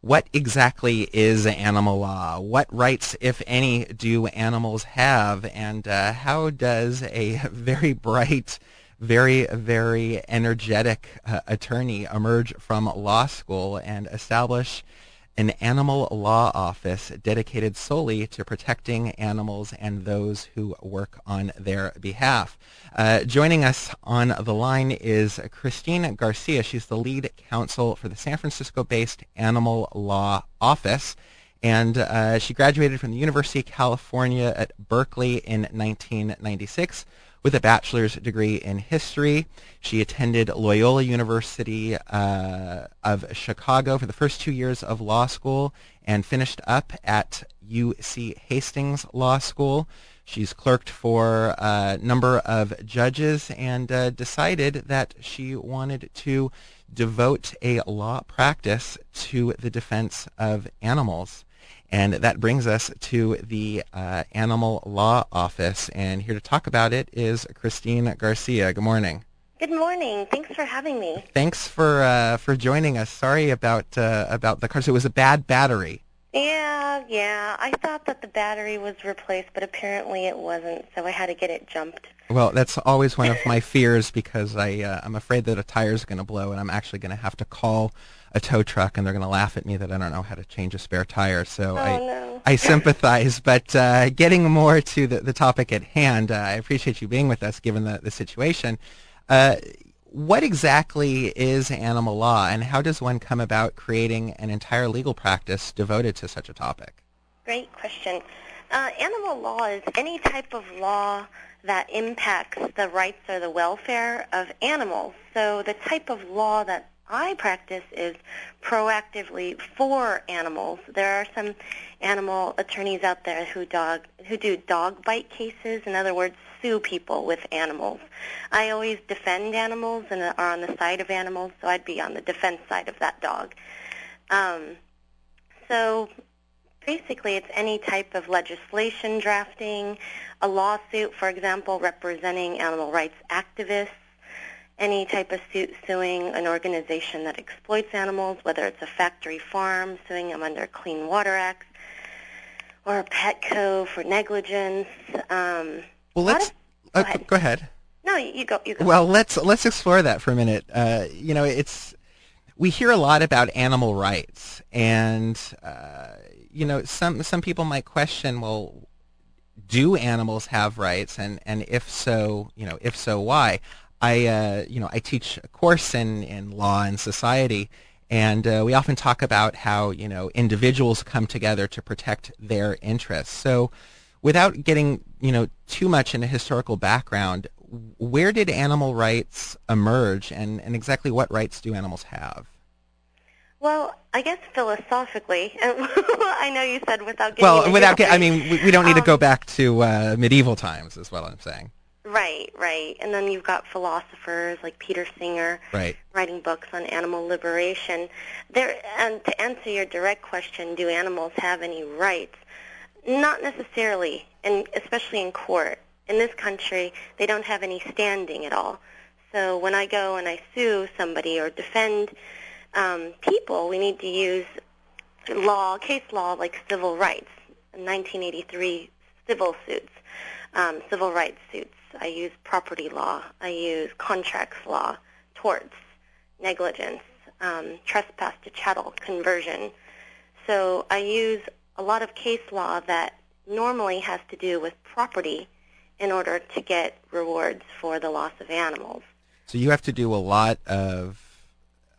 what exactly is animal law? What rights, if any, do animals have? And uh, how does a very bright, very, very energetic uh, attorney emerge from law school and establish an animal law office dedicated solely to protecting animals and those who work on their behalf. Uh, joining us on the line is Christine Garcia. She's the lead counsel for the San Francisco-based Animal Law Office. And uh, she graduated from the University of California at Berkeley in 1996 with a bachelor's degree in history. She attended Loyola University uh, of Chicago for the first two years of law school and finished up at UC Hastings Law School. She's clerked for a number of judges and uh, decided that she wanted to devote a law practice to the defense of animals. And that brings us to the uh, Animal Law Office. And here to talk about it is Christine Garcia. Good morning. Good morning. Thanks for having me. Thanks for uh, for joining us. Sorry about uh, about the car. So it was a bad battery. Yeah, yeah. I thought that the battery was replaced, but apparently it wasn't. So I had to get it jumped. Well, that's always one of my fears because I uh, I'm afraid that a tire is going to blow, and I'm actually going to have to call a tow truck and they're going to laugh at me that I don't know how to change a spare tire. So oh, I, no. I sympathize. But uh, getting more to the, the topic at hand, uh, I appreciate you being with us given the, the situation. Uh, what exactly is animal law and how does one come about creating an entire legal practice devoted to such a topic? Great question. Uh, animal law is any type of law that impacts the rights or the welfare of animals. So the type of law that I practice is proactively for animals. There are some animal attorneys out there who dog who do dog bite cases. In other words, sue people with animals. I always defend animals and are on the side of animals, so I'd be on the defense side of that dog. Um, so basically, it's any type of legislation drafting, a lawsuit, for example, representing animal rights activists any type of suit suing an organization that exploits animals, whether it's a factory farm suing them under Clean Water Act, or a Petco for negligence. Um, well, let's of, uh, go, ahead. go, ahead. No, you go. You go. Well, let's let's explore that for a minute. Uh, you know, it's we hear a lot about animal rights, and uh, you know, some some people might question, well, do animals have rights, and and if so, you know, if so, why? I, uh, you know, I teach a course in, in law and society, and uh, we often talk about how, you know, individuals come together to protect their interests. So without getting, you know, too much into historical background, where did animal rights emerge, and, and exactly what rights do animals have? Well, I guess philosophically, I know you said without getting well, without get, I mean, we, we don't need um, to go back to uh, medieval times, is what I'm saying. Right, right. And then you've got philosophers like Peter Singer right. writing books on animal liberation. There and to answer your direct question, do animals have any rights? Not necessarily, and especially in court. In this country, they don't have any standing at all. So when I go and I sue somebody or defend um, people, we need to use law, case law like civil rights, 1983 civil suits, um, civil rights suits I use property law. I use contracts law, torts, negligence, um, trespass to chattel conversion. So I use a lot of case law that normally has to do with property in order to get rewards for the loss of animals. So you have to do a lot of,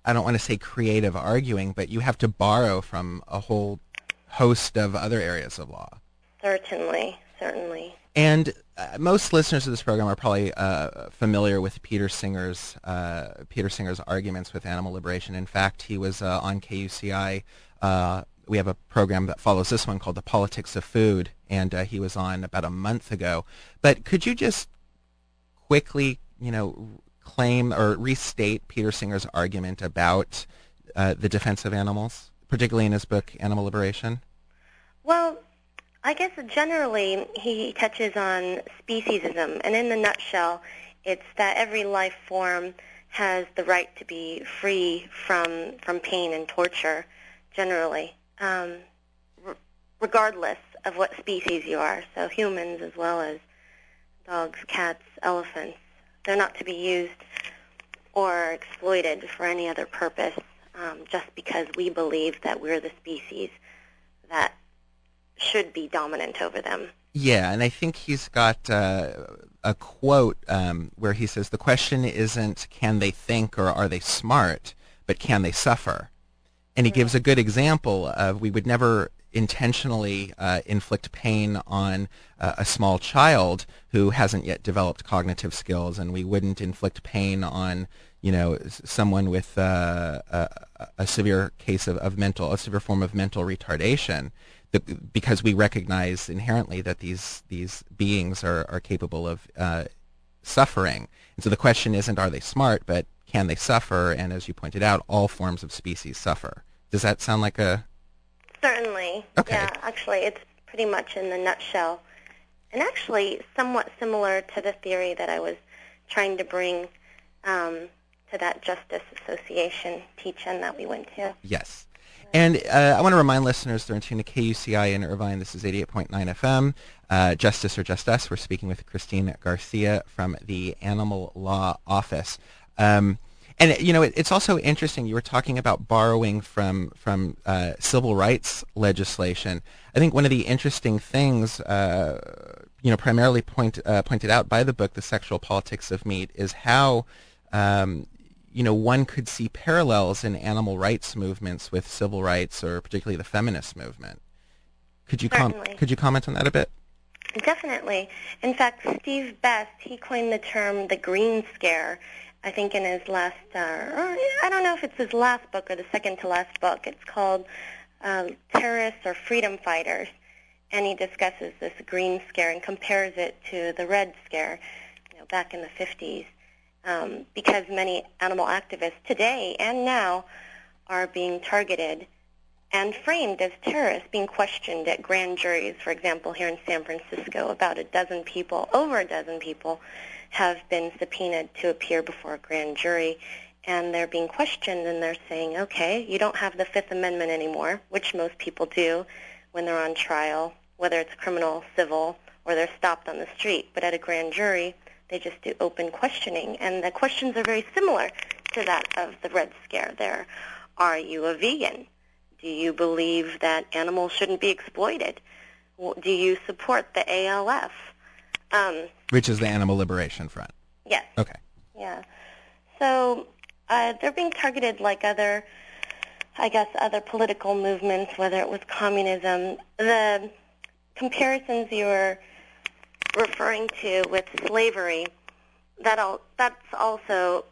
I don't want to say creative arguing, but you have to borrow from a whole host of other areas of law. Certainly, certainly. And uh, most listeners of this program are probably uh, familiar with Peter Singer's uh, Peter Singer's arguments with animal liberation. In fact, he was uh, on KUCI. Uh, we have a program that follows this one called "The Politics of Food," and uh, he was on about a month ago. But could you just quickly, you know, claim or restate Peter Singer's argument about the defense of animals, particularly in his book "Animal Liberation"? Well, I guess generally he touches on speciesism, and in the nutshell, it's that every life form has the right to be free from from pain and torture. generally, um, r- regardless of what species you are. So humans as well as dogs, cats, elephants. They're not to be used or exploited for any other purpose um, just because we believe that we're the species that should be dominant over them. Yeah, and I think he's got uh, a quote um, where he says, the question isn't can they think or are they smart, but can they suffer? And he mm-hmm. gives a good example of we would never intentionally uh, inflict pain on uh, a small child who hasn't yet developed cognitive skills, and we wouldn't inflict pain on you know someone with uh, a, a, severe case of, of mental a severe form of mental retardation. The, because we recognize inherently that these these beings are, are capable of uh, suffering, and so the question isn't are they smart, but can they suffer? And as you pointed out, all forms of species suffer. Does that sound like a Certainly. Okay. Yeah, actually, it's pretty much in the nutshell. And actually, somewhat similar to the theory that I was trying to bring um, to that Justice Association teach-in that we went to. Yes. And uh, I want to remind listeners they're in tune to KUCI in Irvine. This is 88.9 FM. Uh, Justice or Just Us. We're speaking with Christine Garcia from the Animal Law Office. Um, and you know, it, it's also interesting. You were talking about borrowing from from uh, civil rights legislation. I think one of the interesting things, uh, you know, primarily point, uh, pointed out by the book, "The Sexual Politics of Meat," is how um, you know one could see parallels in animal rights movements with civil rights, or particularly the feminist movement. Could you com- could you comment on that a bit? Definitely. In fact, Steve Best he coined the term the green scare I think in his last, uh, or I don't know if it's his last book or the second to last book. It's called uh, Terrorists or Freedom Fighters, and he discusses this green scare and compares it to the red scare, you know, back in the 50s, um, because many animal activists today and now are being targeted and framed as terrorists, being questioned at grand juries, for example, here in San Francisco, about a dozen people, over a dozen people, have been subpoenaed to appear before a grand jury and they're being questioned and they're saying, okay, you don't have the Fifth Amendment anymore, which most people do when they're on trial, whether it's criminal, civil, or they're stopped on the street. But at a grand jury, they just do open questioning. And the questions are very similar to that of the Red Scare there. Are you a vegan? Do you believe that animals shouldn't be exploited? Do you support the ALF? Um, Which is the Animal Liberation Front. Yes. Okay. Yeah. So uh, they're being targeted like other, I guess, other political movements, whether it was communism. The comparisons you were referring to with slavery, that all, that's also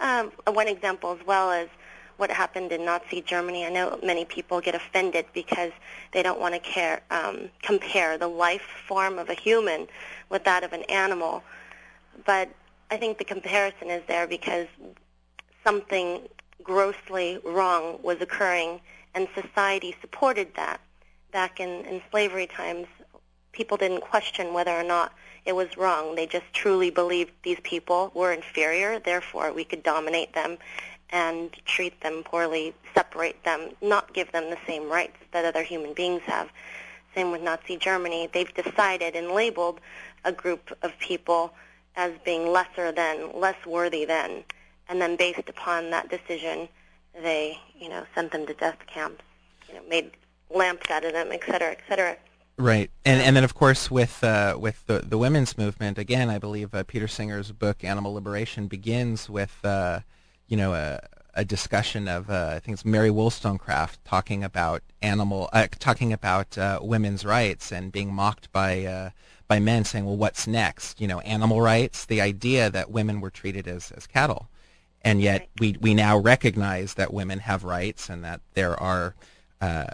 um, one example as well as what happened in Nazi Germany. I know many people get offended because they don't want to care, um, compare the life form of a human with that of an animal. But I think the comparison is there because something grossly wrong was occurring and society supported that. Back in, in slavery times, people didn't question whether or not it was wrong. They just truly believed these people were inferior, therefore we could dominate them and treat them poorly, separate them, not give them the same rights that other human beings have. Same with Nazi Germany. They've decided and labeled a group of people as being lesser than, less worthy than, and then based upon that decision, they, you know, sent them to death camps, you know, made lamps out of them, et cetera, et cetera. Right, and and then of course with uh, with the the women's movement again, I believe uh, Peter Singer's book Animal Liberation begins with uh, you know, a, a discussion of uh, I think it's Mary Wollstonecraft talking about animal, uh, talking about uh, women's rights and being mocked by uh, by men, saying, "Well, what's next?" You know, animal rights. The idea that women were treated as as cattle, and yet we we now recognize that women have rights and that there are. Uh,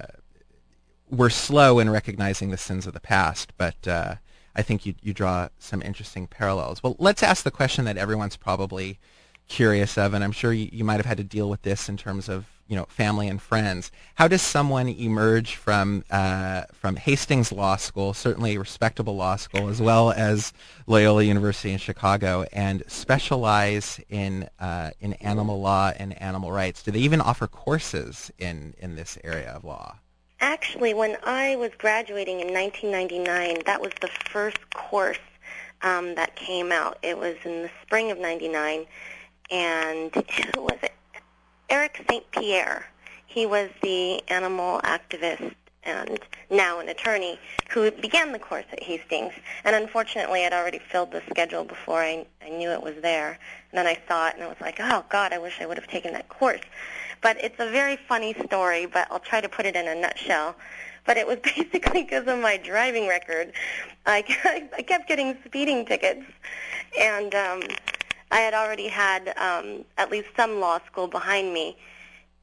we're slow in recognizing the sins of the past, but uh, I think you you draw some interesting parallels. Well, let's ask the question that everyone's probably curious of, and I'm sure you, you might have had to deal with this in terms of you know family and friends. How does someone emerge from uh, from Hastings Law School, certainly a respectable law school, as well as Loyola University in Chicago, and specialize in uh, in animal law and animal rights? Do they even offer courses in in this area of law? Actually, when I was graduating in 1999, that was the first course um, that came out. It was in the spring of 99, and who was it? Eric St. Pierre. He was the animal activist and now an attorney who began the course at Hastings. And unfortunately, I'd already filled the schedule before I, I knew it was there. And then I saw it and I was like, oh, God, I wish I would have taken that course. But it's a very funny story, but I'll try to put it in a nutshell. But it was basically because of my driving record. I, I kept getting speeding tickets. And um, I had already had um, at least some law school behind me,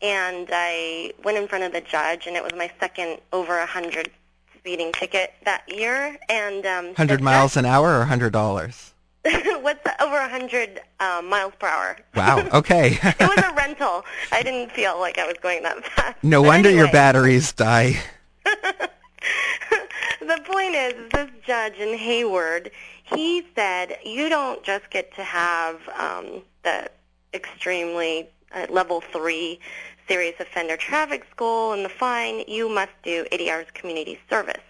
and I went in front of the judge, and it was my second over a hundred speeding ticket that year. And um, hundred miles an hour or hundred dollars. What's the, over a hundred uh, miles per hour? Wow. Okay. it was a rental. I didn't feel like I was going that fast. No but wonder anyway. your batteries die. the point is, this judge in Hayward, he said you don't just get to have um, the extremely uh, level three serious offender traffic school and the fine. You must do 80 hours community service.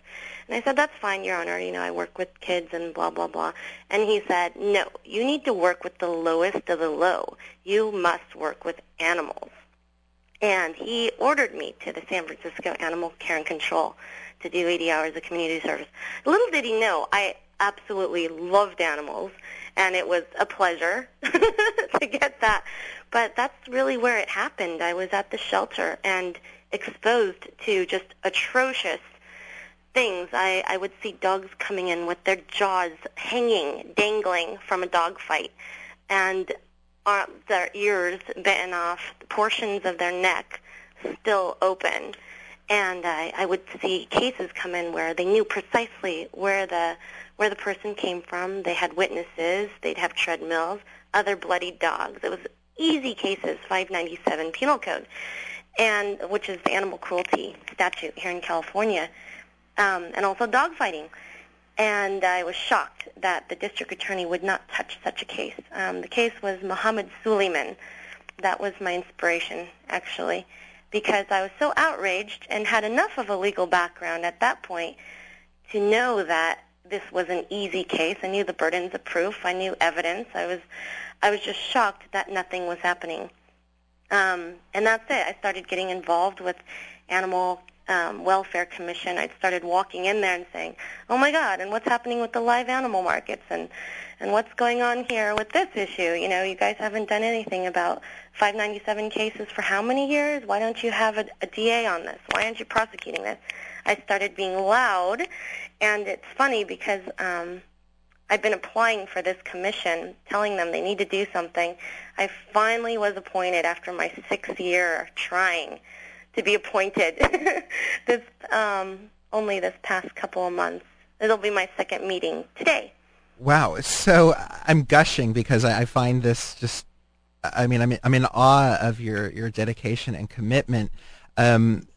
And I said, that's fine, Your Honor. You know, I work with kids and blah, blah, blah. And he said, no, you need to work with the lowest of the low. You must work with animals. And he ordered me to the San Francisco Animal Care and Control to do 80 hours of community service. Little did he know, I absolutely loved animals, and it was a pleasure to get that. But that's really where it happened. I was at the shelter and exposed to just atrocious things. I, I would see dogs coming in with their jaws hanging, dangling from a dog fight, and uh, their ears bitten off, portions of their neck still open and I, I would see cases come in where they knew precisely where the where the person came from. They had witnesses. They'd have treadmills, other bloody dogs. It was easy cases, 597 Penal Code, and which is the animal cruelty statute here in California, um, and also dog fighting. And I was shocked that the district attorney would not touch such a case. Um, the case was Muhammad Suleiman. That was my inspiration, actually because I was so outraged and had enough of a legal background at that point to know that this was an easy case. I knew the burdens of proof. I knew evidence. I was, I was just shocked that nothing was happening. Um, and that's it. I started getting involved with animal um, welfare commission, I'd started walking in there and saying, "Oh my God!" And what's happening with the live animal markets, and and what's going on here with this issue? You know, you guys haven't done anything about 597 cases for how many years? Why don't you have a, a DA on this? Why aren't you prosecuting this? I started being loud, and it's funny because um, I've been applying for this commission, telling them they need to do something. I finally was appointed after my sixth year trying to be appointed this um, only this past couple of months. It'll be my second meeting today. Wow. So I'm gushing because I, find this just. I mean, I'm I'm in awe of your your dedication and commitment. Um,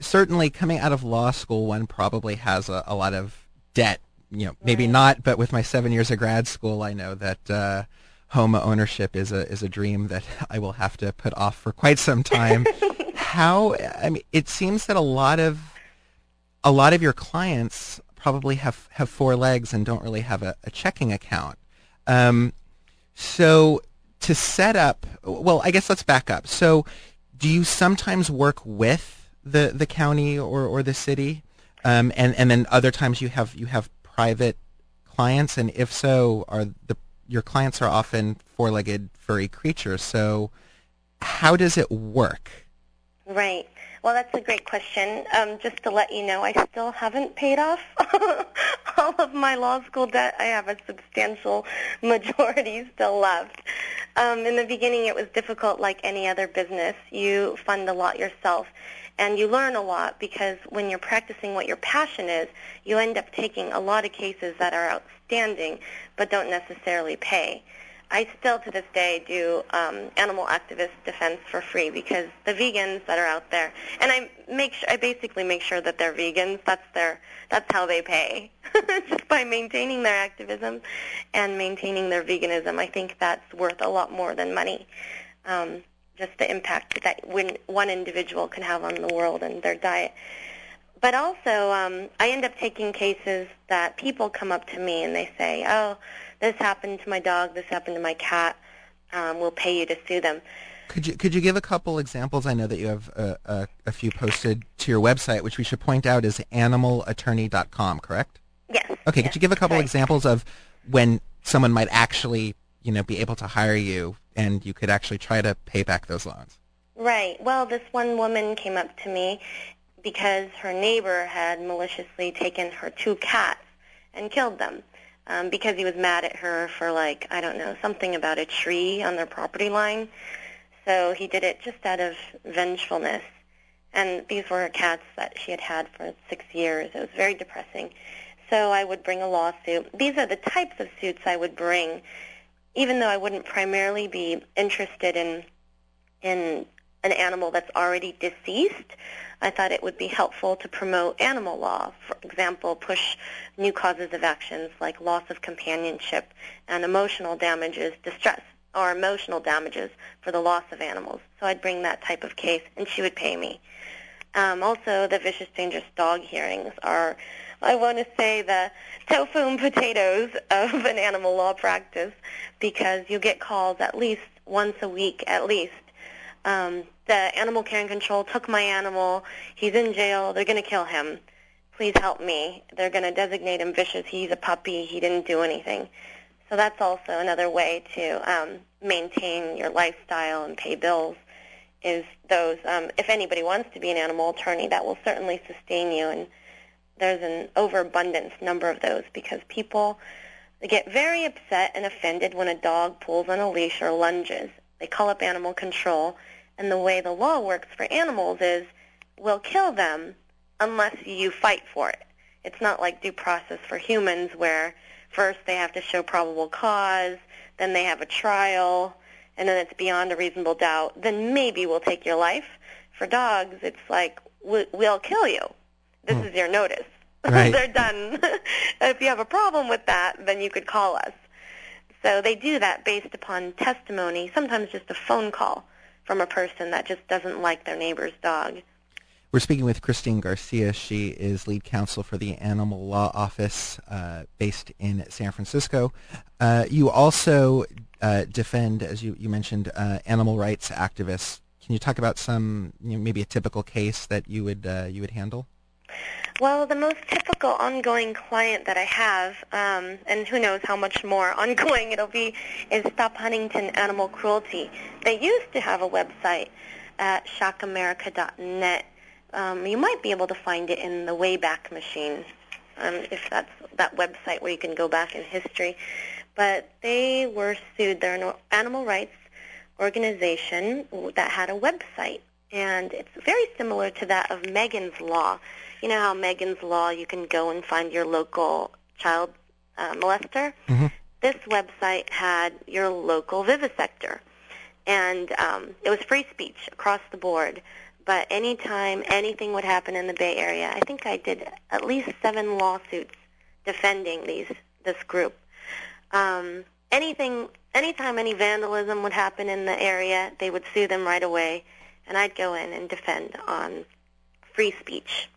certainly, coming out of law school, one probably has a, a lot of debt. You know, maybe right. not, but with my seven years of grad school, I know that. Uh, home ownership is a is a dream that I will have to put off for quite some time. how I mean it seems that a lot of a lot of your clients probably have have four legs and don't really have a, a checking account. Um, so to set up, well, I guess let's back up. So do you sometimes work with the the county or or the city, um, and and then other times you have you have private clients, and if so, are the your clients are often four-legged furry creatures. So how does it work? Right. Well, that's a great question. Um, just to let you know, I still haven't paid off all of my law school debt. I have a substantial majority still left. Um, in the beginning, it was difficult like any other business. You fund a lot yourself, and you learn a lot because when you're practicing what your passion is, you end up taking a lot of cases that are outstanding but don't necessarily pay. I still to this day do um, animal activist defense for free because the vegans that are out there, and I make sure, I basically make sure that they're vegans. That's their that's how they pay, just by maintaining their activism and maintaining their veganism. I think that's worth a lot more than money. Um, just the impact that when one individual can have on the world and their diet. But also, um, I end up taking cases that people come up to me and they say, "Oh, this happened to my dog. This happened to my cat. Um, we'll pay you to sue them." Could you could you give a couple examples? I know that you have a, a, a few posted to your website, which we should point out is animalattorney.com, correct? Yes. Okay. Yes, could you give a couple right. examples of when someone might actually, you know, be able to hire you and you could actually try to pay back those loans? Right. Well, this one woman came up to me because her neighbor had maliciously taken her two cats and killed them um, because he was mad at her for like I don't know something about a tree on their property line. So he did it just out of vengefulness. And these were her cats that she had had for six years. It was very depressing. So I would bring a lawsuit. These are the types of suits I would bring, even though I wouldn't primarily be interested in in an animal that's already deceased. I thought it would be helpful to promote animal law. For example, push new causes of actions like loss of companionship and emotional damages, distress, or emotional damages for the loss of animals. So I'd bring that type of case, and she would pay me. Um, also, the vicious, dangerous dog hearings are, I want to say, the tofu and potatoes of an animal law practice because you get calls at least once a week, at least. Um, the animal care and control took my animal. He's in jail. They're going to kill him. Please help me. They're going to designate him vicious. He's a puppy. He didn't do anything. So that's also another way to um, maintain your lifestyle and pay bills is those. Um, if anybody wants to be an animal attorney, that will certainly sustain you. And there's an overabundance number of those because people they get very upset and offended when a dog pulls on a leash or lunges. They call up animal control, and the way the law works for animals is we'll kill them unless you fight for it. It's not like due process for humans where first they have to show probable cause, then they have a trial, and then it's beyond a reasonable doubt, then maybe we'll take your life. For dogs, it's like, "We- we'll kill you. This hmm. is your notice. Right. They're done. if you have a problem with that, then you could call us. So they do that based upon testimony, sometimes just a phone call from a person that just doesn't like their neighbor's dog. We're speaking with Christine Garcia. She is lead counsel for the Animal Law Office uh, based in San Francisco. Uh, you also uh, defend, as you, you mentioned, uh, animal rights activists. Can you talk about some, you know, maybe a typical case that you would uh, you would handle? Well, the most typical ongoing client that I have, um, and who knows how much more ongoing it'll be, is Stop Huntingdon Animal Cruelty. They used to have a website at shacamerica.net. Um, you might be able to find it in the Wayback Machine, um, if that's that website where you can go back in history. But they were sued. They're an animal rights organization that had a website, and it's very similar to that of Megan's Law. You know how Megan's Law, you can go and find your local child uh, molester? Mhm. This website had your local vivisector. And um, it was free speech across the board. But anytime anything would happen in the Bay Area, I think I did at least seven lawsuits defending these this group. Um, anything, anytime any vandalism would happen in the area, they would sue them right away, and I'd go in and defend on free speech.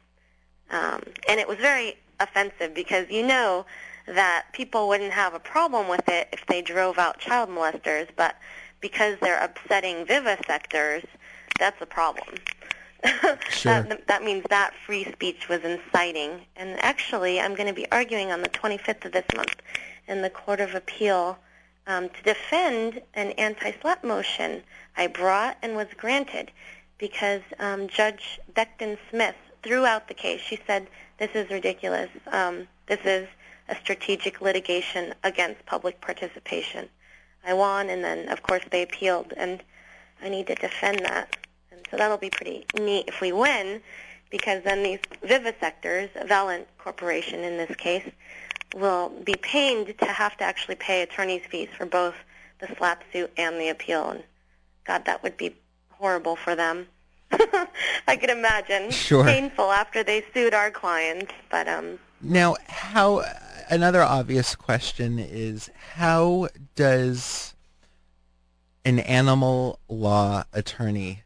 Um, and it was very offensive because you know that people wouldn't have a problem with it if they drove out child molesters, but because they're upsetting vivisectors, that's a problem. Sure. that, that means that free speech was inciting. And actually, I'm going to be arguing on the 25th of this month in the Court of Appeal um, to defend an anti-SLAPP motion I brought and was granted because um, Judge Beckton Smith threw out the case. She said, this is ridiculous. Um, this is a strategic litigation against public participation. I won, and then, of course, they appealed, and I need to defend that. And so that'll be pretty neat if we win, because then these vivisectors, Valent Corporation in this case, will be pained to have to actually pay attorney's fees for both the SLAPP suit and the appeal. And God, that would be horrible for them. I could imagine. Sure. Painful after they sued our clients, but um. Now, how? Another obvious question is how does an animal law attorney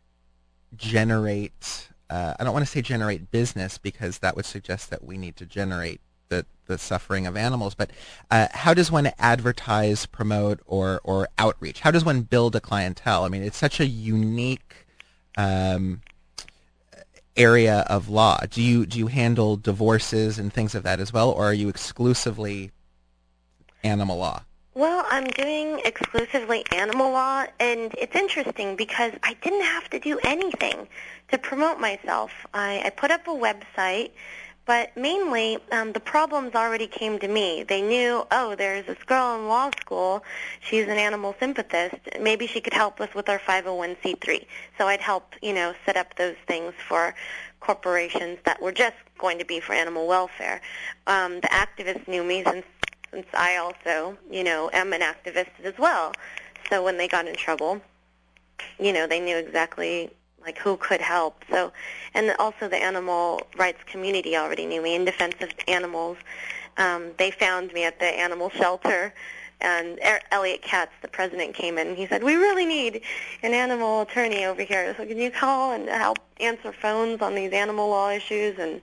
generate? Uh, I don't want to say generate business because that would suggest that we need to generate the, the suffering of animals. But uh, how does one advertise, promote, or or outreach? How does one build a clientele? I mean, it's such a unique um, area of law? Do you do you handle divorces and things of that as well, or are you exclusively animal law? Well, I'm doing exclusively animal law, and it's interesting because I didn't have to do anything to promote myself. I, I put up a website but mainly, um, the problems already came to me. They knew, oh, there's this girl in law school. She's an animal sympathist. Maybe she could help us with our 501c3. So I'd help, you know, set up those things for corporations that were just going to be for animal welfare. Um, the activists knew me since, since I also, you know, am an activist as well. So when they got in trouble, you know, they knew exactly like who could help. So, and also the animal rights community already knew me in defense of animals. Um, they found me at the animal shelter, and er- Elliot Katz, the president, came in. and He said, "We really need an animal attorney over here. So can you call and help answer phones on these animal law issues?" And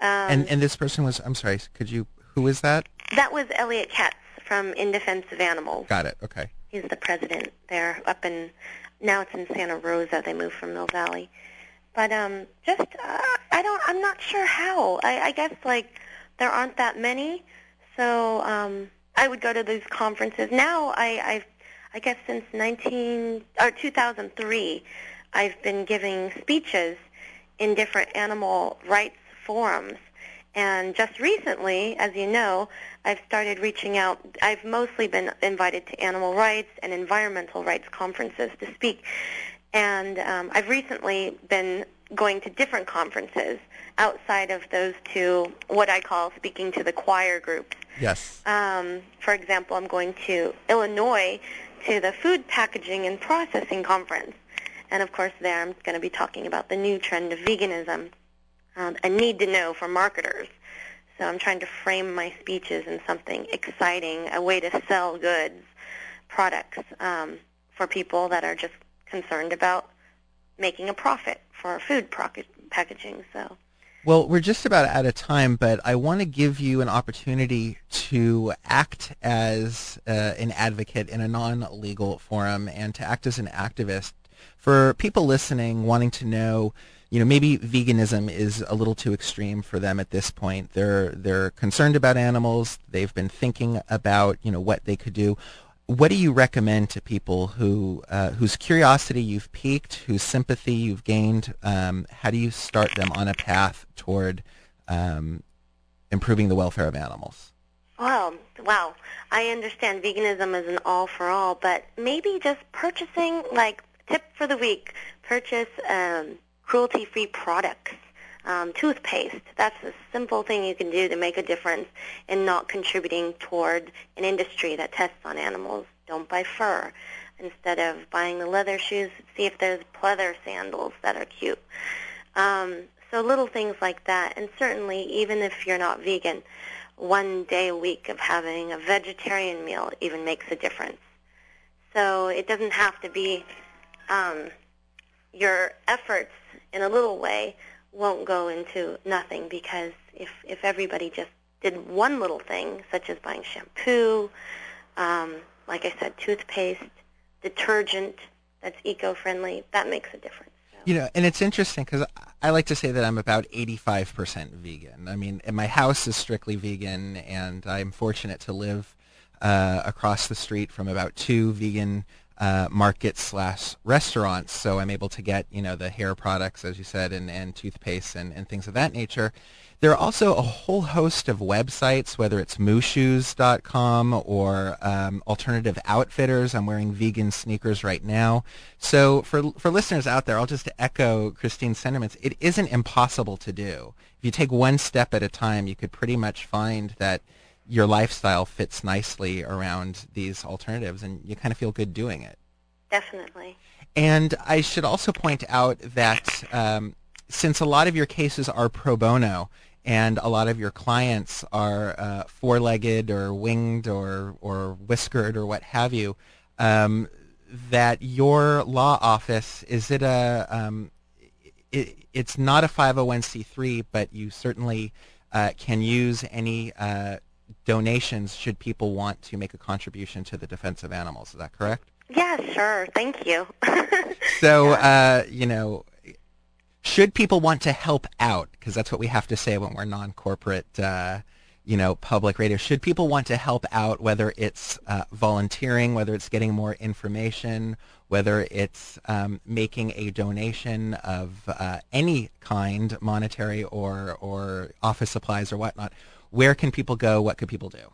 um, and and this person was, I'm sorry, could you? Who is that? That was Elliot Katz from In Defense of Animals. Got it. Okay. He's the president there up in now it's in Santa Rosa. They moved from Mill Valley. But um, just uh, I don't. I'm not sure how. I, I guess like there aren't that many, so um, I would go to these conferences. Now I, I've I guess since 19 or 2003, I've been giving speeches in different animal rights forums. And just recently, as you know, I've started reaching out. I've mostly been invited to animal rights and environmental rights conferences to speak. And um, I've recently been going to different conferences outside of those two, what I call speaking to the choir groups. Yes. Um, for example, I'm going to Illinois to the Food Packaging and Processing Conference. And of course, there I'm going to be talking about the new trend of veganism, um, a need to know for marketers. So I'm trying to frame my speeches in something exciting, a way to sell goods, products um, for people that are just concerned about making a profit for food packaging. So. Well, we're just about out of time, but I want to give you an opportunity to act as uh, an advocate in a non-legal forum and to act as an activist. For people listening wanting to know you know, maybe veganism is a little too extreme for them at this point. They're they're concerned about animals. They've been thinking about you know what they could do. What do you recommend to people who uh, whose curiosity you've piqued, whose sympathy you've gained? Um, how do you start them on a path toward um, improving the welfare of animals? Well, wow. I understand veganism is an all for all, but maybe just purchasing, like, tip for the week, purchase um, cruelty-free products. Um, toothpaste. That's a simple thing you can do to make a difference in not contributing toward an industry that tests on animals. Don't buy fur. Instead of buying the leather shoes, see if there's pleather sandals that are cute. Um, so little things like that. And certainly, even if you're not vegan, one day a week of having a vegetarian meal even makes a difference. So it doesn't have to be um, your efforts in a little way won't go into nothing because if if everybody just did one little thing, such as buying shampoo, um, like I said, toothpaste, detergent that's eco-friendly, that makes a difference. So. You know, and it's interesting because I like to say that I'm about 85% vegan. I mean, my house is strictly vegan, and I'm fortunate to live uh, across the street from about two vegan uh, markets slash restaurants. So I'm able to get you know the hair products, as you said, and, and toothpaste and, and things of that nature. There are also a whole host of websites, whether it's mooshoes.com or um, alternative outfitters. I'm wearing vegan sneakers right now. So for for listeners out there, I'll just echo Christine's sentiments. It isn't impossible to do. If you take one step at a time, you could pretty much find that your lifestyle fits nicely around these alternatives, and you kind of feel good doing it. Definitely. And I should also point out that um, since a lot of your cases are pro bono, and a lot of your clients are uh, four-legged or winged or or whiskered or what have you, um, that your law office is it a um, it, it's not a 501c3, but you certainly uh, can use any uh, donations should people want to make a contribution to the defense of animals. Is that correct? Yeah, sure. Thank you. so, uh, you know, should people want to help out, because that's what we have to say when we're non-corporate, uh, you know, public radio. Should people want to help out, whether it's uh, volunteering, whether it's getting more information, whether it's um, making a donation of uh, any kind, monetary or or office supplies or whatnot, where can people go? What could people do?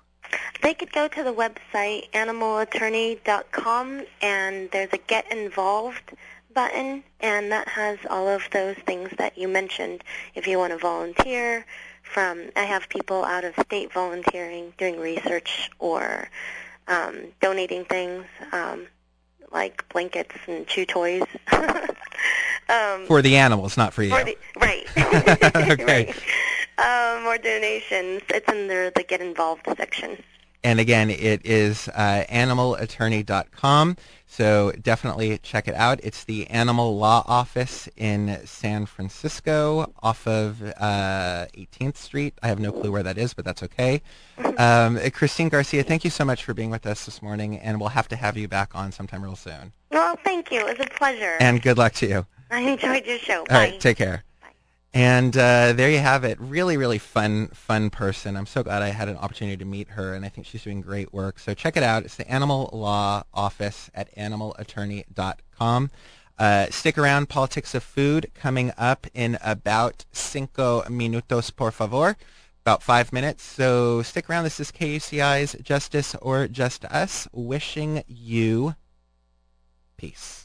They could go to the website animalattorney.com and there's a Get Involved button and that has all of those things that you mentioned. If you want to volunteer from, I have people out of state volunteering, doing research or um, donating things um, like blankets and chew toys. um, for the animals, not for you. For the, right. okay. Right. Um, more donations. It's in the, the Get Involved section. And again, it is uh, animalattorney.com. So definitely check it out. It's the Animal Law Office in San Francisco off of uh, 18th Street. I have no clue where that is, but that's okay. Um, Christine Garcia, thank you so much for being with us this morning, and we'll have to have you back on sometime real soon. Well, thank you. It was a pleasure. And good luck to you. I enjoyed your show. All Bye. right, take care. And uh, there you have it. Really, really fun, fun person. I'm so glad I had an opportunity to meet her, and I think she's doing great work. So check it out. It's the Animal Law Office at animalattorney.com. Uh, stick around. Politics of Food coming up in about cinco minutos, por favor. About five minutes. So stick around. This is KUCI's Justice or Just Us, wishing you peace.